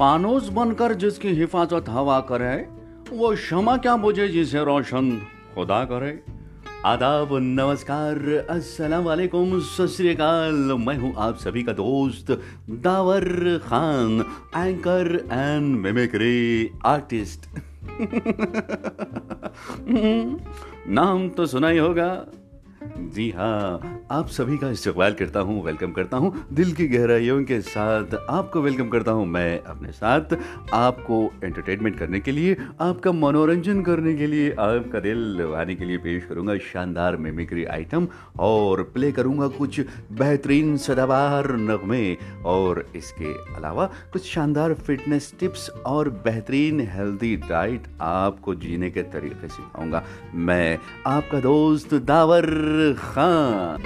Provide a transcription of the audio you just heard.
फानोस बनकर जिसकी हिफाजत हवा करे, वो क्षमा क्या बुझे जिसे रोशन खुदा करे? आदाब, नमस्कार, अस्सलाम वालेकुम सत मैं हूँ आप सभी का दोस्त Dawar Khan anchor and mimicry artist नाम तो सुना ही होगा। जी हाँ आप सभी का इस्तेमाल करता हूँ वेलकम करता हूँ। दिल की गहराइयों के साथ आपको वेलकम करता हूँ मैं अपने साथ। आपको एंटरटेनमेंट करने के लिए, आपका मनोरंजन करने के लिए, आपका दिल लुभाने के लिए पेश करूँगा शानदार मेमिक्री आइटम और प्ले करूँगा कुछ बेहतरीन सदाबार नगमे। और इसके अलावा कुछ शानदार फिटनेस टिप्स और बेहतरीन हेल्दी डाइट आपको जीने के तरीके सिखाऊँगा। मैं आपका दोस्त दावर खान